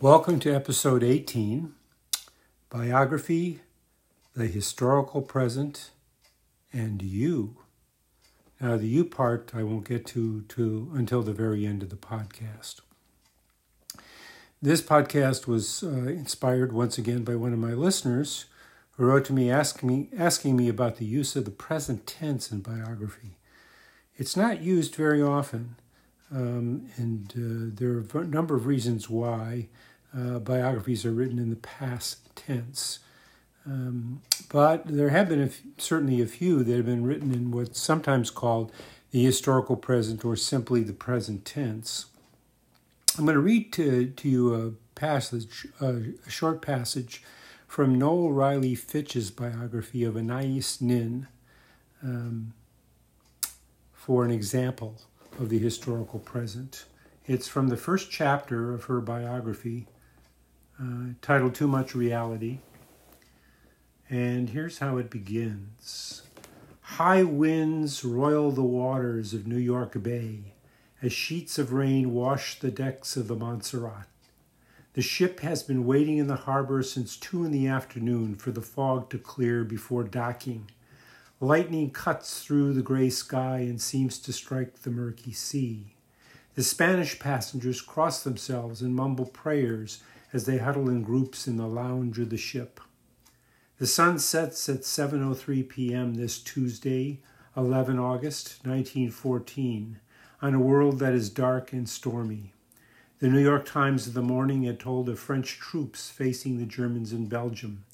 Welcome to episode 18 Biography, the Historical Present, and You. Now, the You part I won't get to, to until the very end of the podcast. This podcast was uh, inspired once again by one of my listeners who wrote to me asking, me asking me about the use of the present tense in biography. It's not used very often, um, and uh, there are a number of reasons why uh, biographies are written in the past tense. Um, but there have been a f- certainly a few that have been written in what's sometimes called the historical present or simply the present tense. I'm going to read to, to you a passage, a short passage from Noel Riley Fitch's biography of Anais Nin um, for an example of the historical present. It's from the first chapter of her biography, uh, titled Too Much Reality. And here's how it begins High winds roil the waters of New York Bay as sheets of rain wash the decks of the Montserrat. The ship has been waiting in the harbor since two in the afternoon for the fog to clear before docking. Lightning cuts through the gray sky and seems to strike the murky sea. The Spanish passengers cross themselves and mumble prayers as they huddle in groups in the lounge of the ship. The sun sets at 7:03 p.m. this Tuesday, 11 August 1914, on a world that is dark and stormy. The New York Times of the morning had told of French troops facing the Germans in Belgium,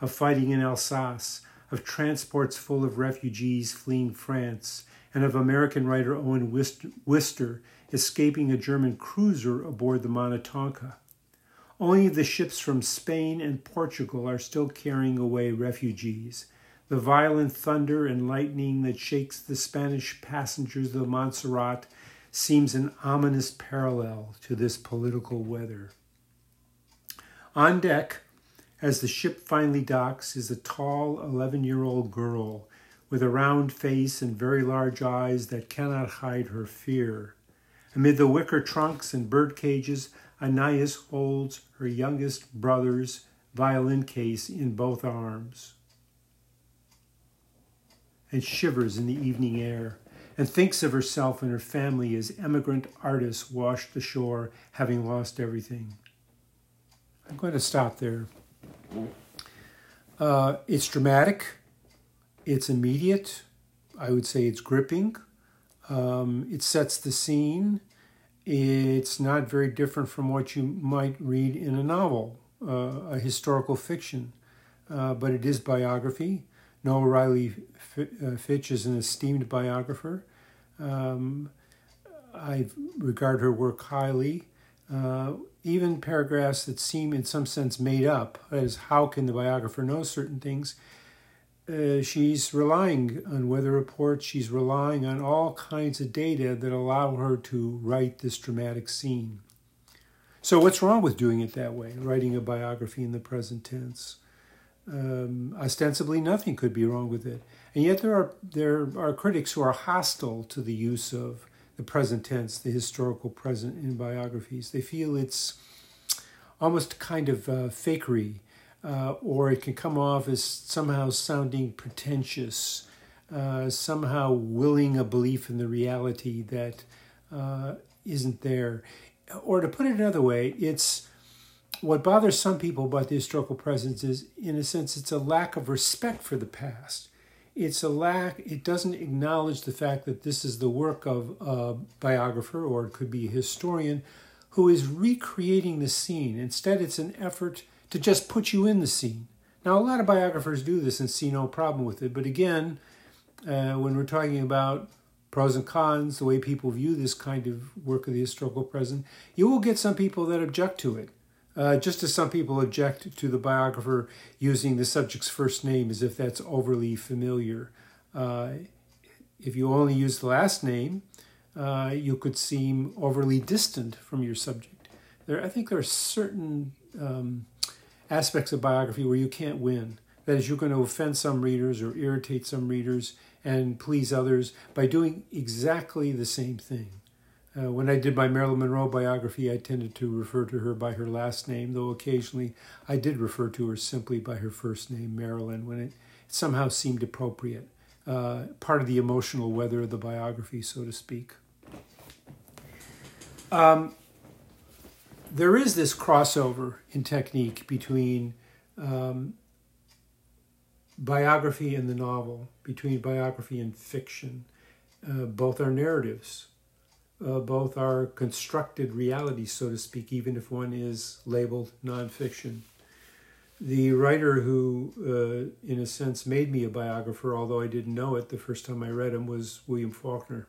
of fighting in Alsace, of transports full of refugees fleeing France, and of American writer Owen Wister escaping a German cruiser aboard the Minnetonka. Only the ships from Spain and Portugal are still carrying away refugees. The violent thunder and lightning that shakes the Spanish passengers of the Montserrat seems an ominous parallel to this political weather. On deck, as the ship finally docks, is a tall 11 year old girl with a round face and very large eyes that cannot hide her fear. Amid the wicker trunks and bird cages, Anais holds her youngest brother's violin case in both arms and shivers in the evening air and thinks of herself and her family as emigrant artists washed ashore, having lost everything. I'm going to stop there. Uh, it's dramatic, it's immediate, I would say it's gripping, um, it sets the scene, it's not very different from what you might read in a novel, uh, a historical fiction, uh, but it is biography. Noel Riley uh, Fitch is an esteemed biographer. Um, I regard her work highly. Uh, even paragraphs that seem in some sense made up, as how can the biographer know certain things, uh, she's relying on weather reports, she's relying on all kinds of data that allow her to write this dramatic scene. So, what's wrong with doing it that way, writing a biography in the present tense? Um, ostensibly, nothing could be wrong with it. And yet, there are, there are critics who are hostile to the use of the present tense, the historical present in biographies. They feel it's almost kind of uh, fakery uh, or it can come off as somehow sounding pretentious, uh, somehow willing a belief in the reality that uh, not there. Or to put it another way, it's what bothers some people about the historical presence is, in a sense, it's a lack of respect for the past. It's a lack, it doesn't acknowledge the fact that this is the work of a biographer or it could be a historian who is recreating the scene. Instead, it's an effort to just put you in the scene. Now, a lot of biographers do this and see no problem with it, but again, uh, when we're talking about pros and cons, the way people view this kind of work of the historical present, you will get some people that object to it. Uh, just as some people object to the biographer using the subject's first name as if that's overly familiar. Uh, if you only use the last name, uh, you could seem overly distant from your subject. There, I think there are certain um, aspects of biography where you can't win. That is, you're going to offend some readers or irritate some readers and please others by doing exactly the same thing. Uh, when I did my Marilyn Monroe biography, I tended to refer to her by her last name, though occasionally I did refer to her simply by her first name, Marilyn, when it, somehow seemed appropriate. Uh, part of the emotional weather of the biography, so to speak. Um, there is this crossover in technique between um, biography and the novel, between biography and fiction. Uh, both are narratives uh, both are constructed realities, so to speak, even if one is labeled nonfiction. The writer who, uh, in a sense, made me a biographer, although I didn't know it the first time I read him, was William Faulkner.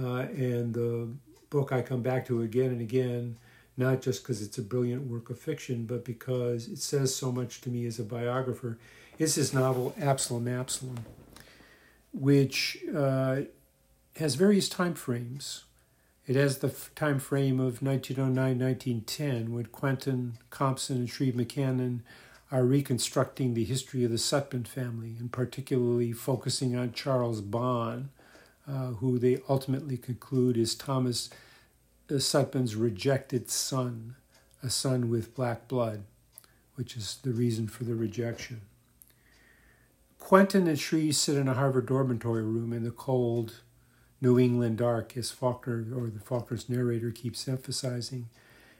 Uh, and the book I come back to again and again, not just because it's a brilliant work of fiction, but because it says so much to me as a biographer, is his novel Absalom Absalom, which uh, has various time frames. It has the time frame of 1909-1910 when Quentin Compson and Shreve McCannon are reconstructing the history of the Sutpen family and particularly focusing on Charles Bon, uh, who they ultimately conclude is Thomas uh, Sutpen's rejected son, a son with black blood, which is the reason for the rejection. Quentin and Shreve sit in a Harvard dormitory room in the cold, New England dark, as Faulkner or the Faulkner's narrator keeps emphasizing.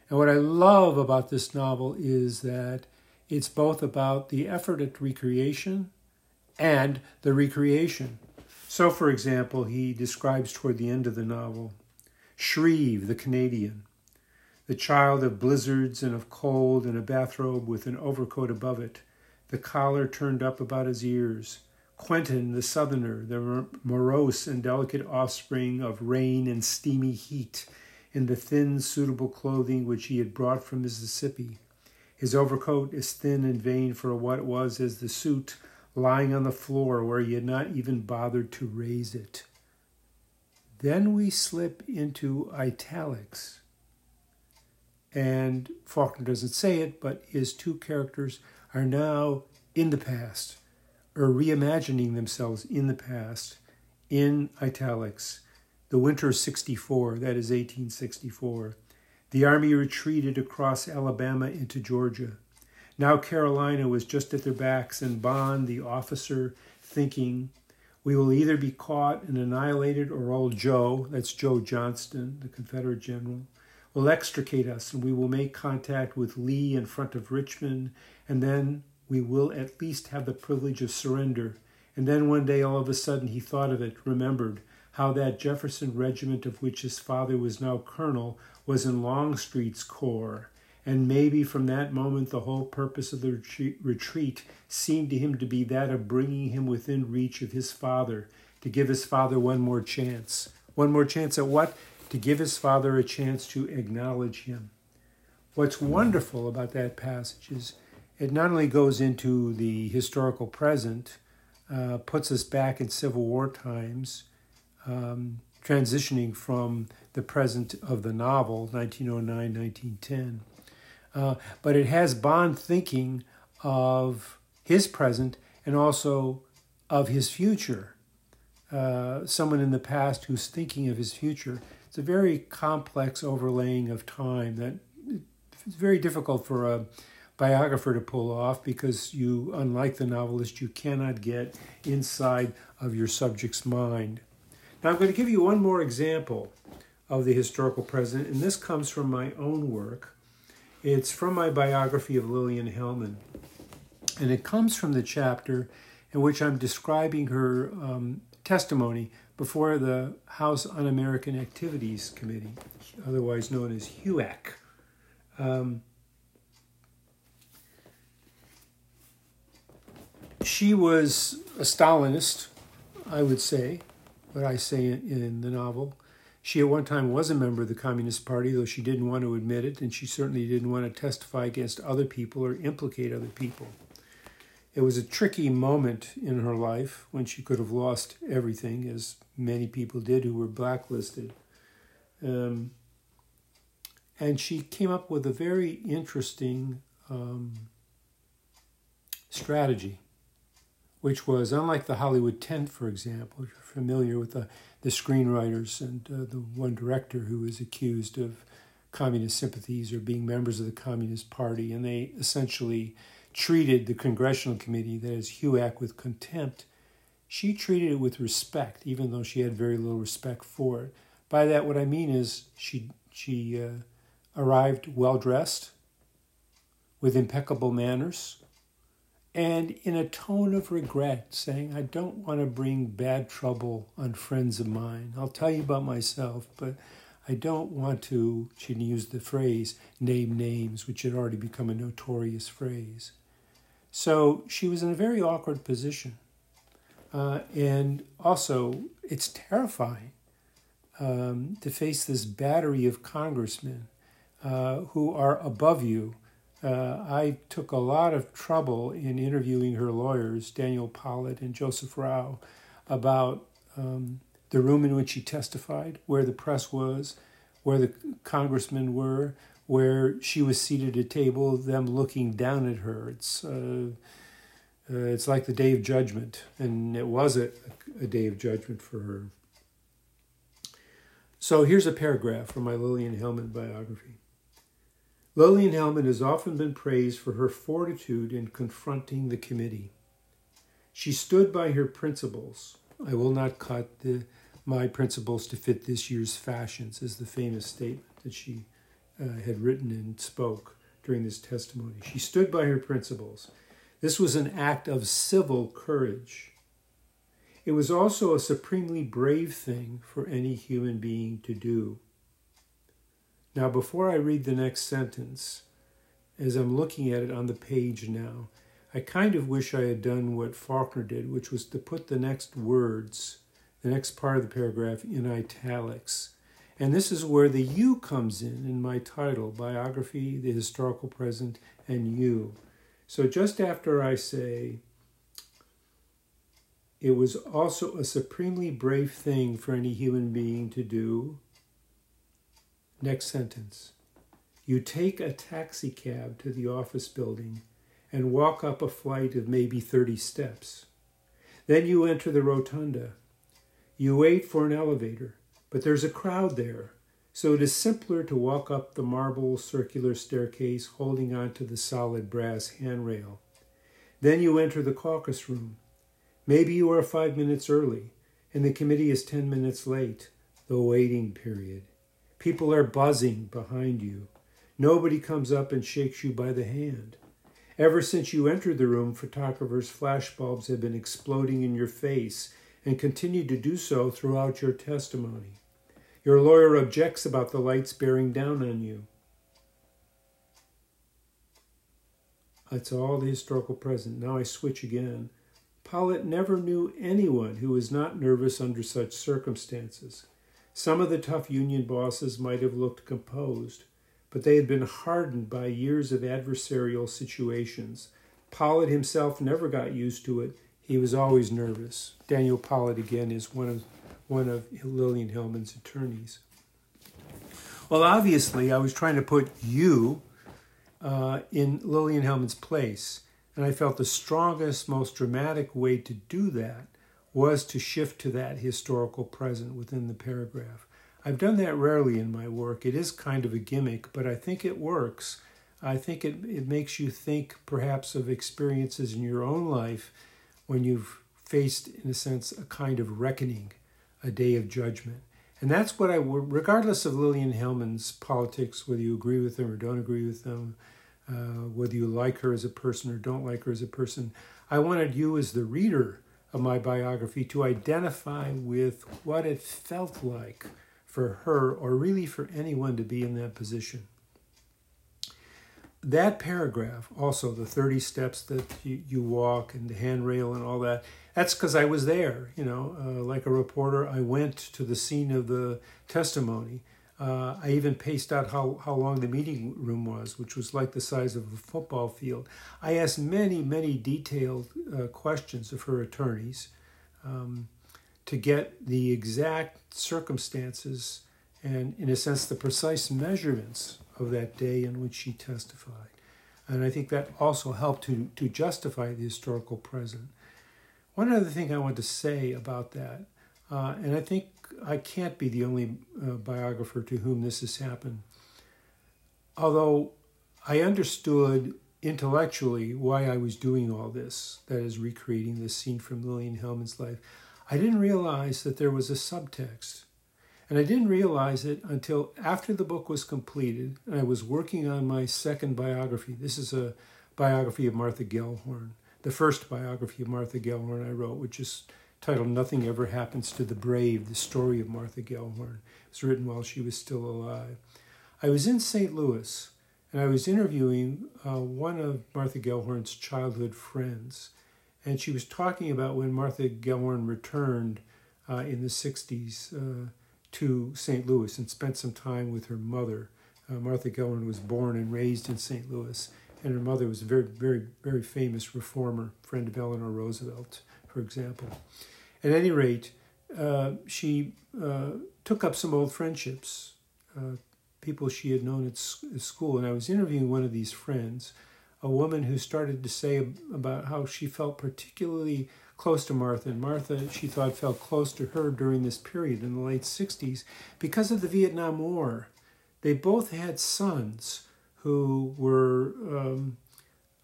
And what I love about this novel is that it's both about the effort at recreation and the recreation. So, for example, he describes toward the end of the novel Shreve, the Canadian, the child of blizzards and of cold in a bathrobe with an overcoat above it, the collar turned up about his ears, Quentin, the southerner, the morose and delicate offspring of rain and steamy heat, in the thin, suitable clothing which he had brought from Mississippi. His overcoat as thin and vain for what it was as the suit lying on the floor where he had not even bothered to raise it. Then we slip into italics. And Faulkner doesn't say it, but his two characters are now in the past are reimagining themselves in the past in italics. The winter of 64, that is 1864. The army retreated across Alabama into Georgia. Now Carolina was just at their backs, and Bon, the officer, thinking, We will either be caught and annihilated, or old Joe, that's Joe Johnston, the Confederate general, will extricate us, and we will make contact with Lee in front of Richmond, and then we will at least have the privilege of surrender. And then one day, all of a sudden, he thought of it, remembered how that Jefferson regiment of which his father was now colonel was in Longstreet's corps. And maybe from that moment, the whole purpose of the retreat seemed to him to be that of bringing him within reach of his father, to give his father one more chance. One more chance at what? To give his father a chance to acknowledge him. What's wonderful about that passage is it not only goes into the historical present, uh, puts us back in Civil War times, um, transitioning from the present of the novel, 1909 1910. Uh, but it has Bon thinking of his present and also of his future. Uh, someone in the past who's thinking of his future. It's a very complex overlaying of time that it's very difficult for a biographer to pull off because you, unlike the novelist, you cannot get inside of your subject's mind. Now, I'm going to give you one more example of the historical present, and this comes from my own work. It's from my biography of Lillian Hellman, and it comes from the chapter in which I'm describing her um, testimony before the House Un American Activities Committee, otherwise known as HUAC. Um, she was a Stalinist, I would say, what I say in, in, the novel. She at one time was a member of the Communist Party, though she didn't want to admit it, and she certainly didn't want to testify against other people or implicate other people. It was a tricky moment in her life when she could have lost everything, as many people did who were blacklisted. Um, and she came up with a very interesting um, strategy which was unlike the Hollywood Ten, for example. If you're familiar with the, the screenwriters and uh, the one director who was accused of communist sympathies or being members of the Communist Party, and they essentially treated the congressional committee, that is HUAC, with contempt. She treated it with respect, even though she had very little respect for it. By that, what I mean is she she uh, arrived well dressed, with impeccable manners, and in a tone of regret, saying, I don't want to bring bad trouble on friends of mine. I'll tell you about myself, but I don't want to, she used the phrase, name names, which had already become a notorious phrase. So she was in a very awkward position. Uh, and also, it's terrifying um, to face this battery of congressmen uh, who are above you uh, I took a lot of trouble in interviewing her lawyers, Daniel Pollitt and Joseph Rauh, about um, the room in which she testified, where the press was, where the congressmen were, where she was seated at a table, them looking down at her. It's uh, uh, it's like the day of judgment, and it was a, a day of judgment for her. So here's a paragraph from my Lillian Hellman biography. Lillian Hellman has often been praised for her fortitude in confronting the committee. She stood by her principles. I will not cut the, my principles to fit this year's fashions, is the famous statement that she uh, had written and spoke during this testimony. She stood by her principles. This was an act of civil courage. It was also a supremely brave thing for any human being to do. Now, before I read the next sentence, as I'm looking at it on the page now, I kind of wish I had done what Faulkner did, which was to put the next words, the next part of the paragraph, in italics. And this is where the you comes in in my title biography, the historical present, and you. So just after I say, it was also a supremely brave thing for any human being to do, Next sentence. You take a taxi cab to the office building and walk up a flight of maybe 30 steps. Then you enter the rotunda. You wait for an elevator, but there's a crowd there, so it is simpler to walk up the marble circular staircase holding onto the solid brass handrail. Then you enter the caucus room. Maybe you are five minutes early, and the committee is ten minutes late, the waiting period. People are buzzing behind you. Nobody comes up and shakes you by the hand. Ever since you entered the room, photographers' flashbulbs have been exploding in your face and continue to do so throughout your testimony. Your lawyer objects about the lights bearing down on you. That's all the historical present. Now I switch again. Pollitt never knew anyone who was not nervous under such circumstances. Some of the tough union bosses might have looked composed, but they had been hardened by years of adversarial situations. Pollitt himself never got used to it. He was always nervous. Daniel Pollitt, again, is one of, one of Lillian Hellman's attorneys. Well, obviously, I was trying to put you uh, in Lillian Hellman's place, and I felt the strongest, most dramatic way to do that was to shift to that historical present within the paragraph. I've done that rarely in my work. It is kind of a gimmick, but I think it works. I think it, it makes you think perhaps of experiences in your own life when you've faced, in a sense, a kind of reckoning, a day of judgment. And that's what I, regardless of Lillian Hellman's politics, whether you agree with them or don't agree with them, uh, whether you like her as a person or don't like her as a person, I wanted you as the reader of my biography to identify with what it felt like for her, or really for anyone to be in that position. That paragraph, also the 30 steps that you, you walk and the handrail and all that, that's because I was there. You know, uh, like a reporter, I went to the scene of the testimony. Uh, I even paced out how, how long the meeting room was, which was like the size of a football field. I asked many, many detailed uh, questions of her attorneys um, to get the exact circumstances and, in a sense, the precise measurements of that day in which she testified. And I think that also helped to, to justify the historical present. One other thing I want to say about that, uh, and I think I can't be the only uh, biographer to whom this has happened. Although I understood intellectually why I was doing all this, that is, recreating this scene from Lillian Hellman's life, I didn't realize that there was a subtext. And I didn't realize it until after the book was completed and I was working on my second biography. This is a biography of Martha Gellhorn, the first biography of Martha Gellhorn I wrote, which is titled Nothing Ever Happens to the Brave, the story of Martha Gellhorn. It was written while she was still alive. I was in St. Louis and I was interviewing uh, one of Martha Gellhorn's childhood friends. And she was talking about when Martha Gellhorn returned uh, in the 60s uh, to St. Louis and spent some time with her mother. Uh, Martha Gellhorn was born and raised in St. Louis, and her mother was a very, very, very famous reformer, friend of Eleanor Roosevelt, for example. At any rate, uh, she uh, took up some old friendships, people she had known at school. And I was interviewing one of these friends, a woman who started to say about how she felt particularly close to Martha. And Martha, she thought, felt close to her during this period in the late 60s because of the Vietnam War. They both had sons who were um,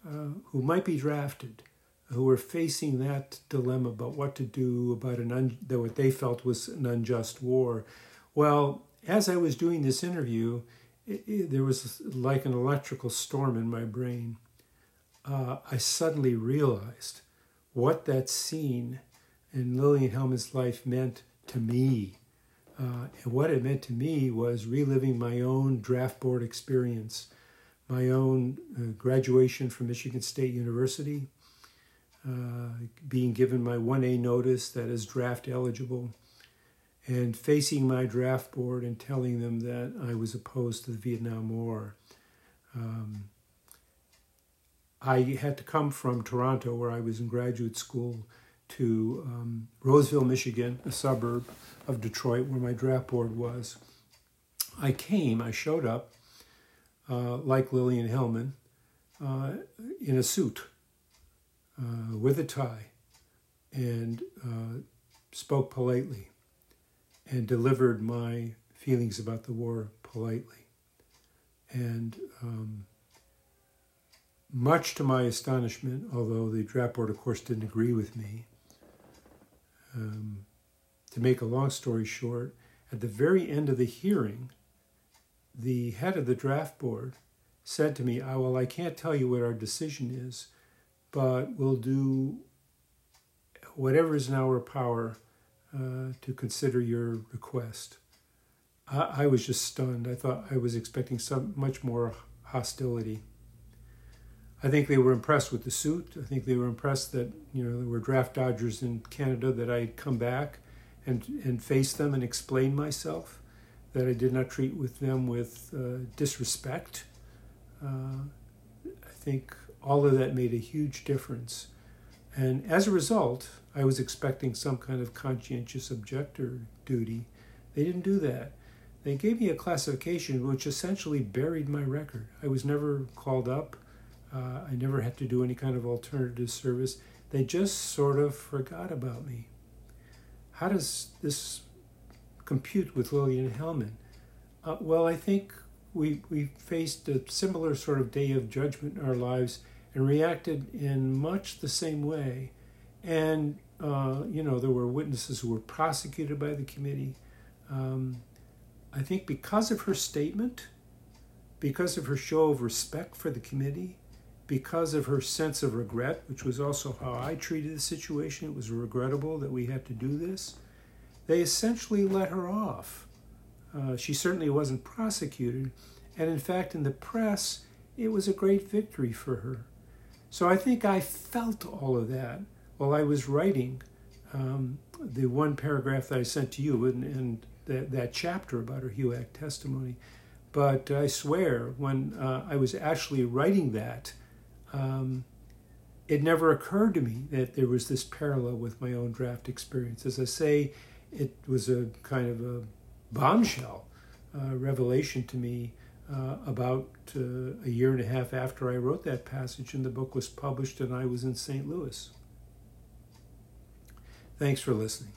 uh, who might be drafted, who were facing that dilemma about what to do about an un- that what they felt was an unjust war. Well, as I was doing this interview, it, it, there was like an electrical storm in my brain. Uh, I suddenly realized what that scene in Lillian Hellman's life meant to me. Uh, and what it meant to me was reliving my own draft board experience, my own uh, graduation from Michigan State University, being given my 1A notice that is draft eligible, and facing my draft board and telling them that I was opposed to the Vietnam War. Um, I had to come from Toronto, where I was in graduate school, to um, Roseville, Michigan, a suburb of Detroit, where my draft board was. I came, I showed up, uh, like Lillian Hellman, uh, in a suit uh, with a tie and uh, spoke politely and delivered my feelings about the war politely. And um, much to my astonishment, although the draft board, of course, didn't agree with me, um, to make a long story short, at the very end of the hearing, the head of the draft board said to me, oh, Well, I can't tell you what our decision is, but we'll do whatever is in our power uh, to consider your request. I, I, was just stunned. I thought I was expecting some much more hostility. I think they were impressed with the suit. I think they were impressed that you know there were draft dodgers in Canada that I had come back and and faced them and explained myself. That I did not treat with them with uh, disrespect. Uh, I think all of that made a huge difference. And as a result, I was expecting some kind of conscientious objector duty. They didn't do that. They gave me a classification which essentially buried my record. I was never called up. Uh, I never had to do any kind of alternative service. They just sort of forgot about me. How does this compute with Lillian Hellman? Uh, well, I think we, we faced a similar sort of day of judgment in our lives and reacted in much the same way. And uh, you know, there were witnesses who were prosecuted by the committee. Um, I think because of her statement, because of her show of respect for the committee, because of her sense of regret, which was also how I treated the situation, it was regrettable that we had to do this, they essentially let her off. Uh, she certainly wasn't prosecuted, and in fact, in the press, it was a great victory for her. So I think I felt all of that while I was writing um, the one paragraph that I sent to you and, and that, that chapter about her HUAC testimony. But I swear, when uh, I was actually writing that, um, it never occurred to me that there was this parallel with my own draft experience. As I say, it was a kind of a bombshell uh, revelation to me uh, about uh, a year and a half after I wrote that passage, and the book was published, and I was in St. Louis. Thanks for listening.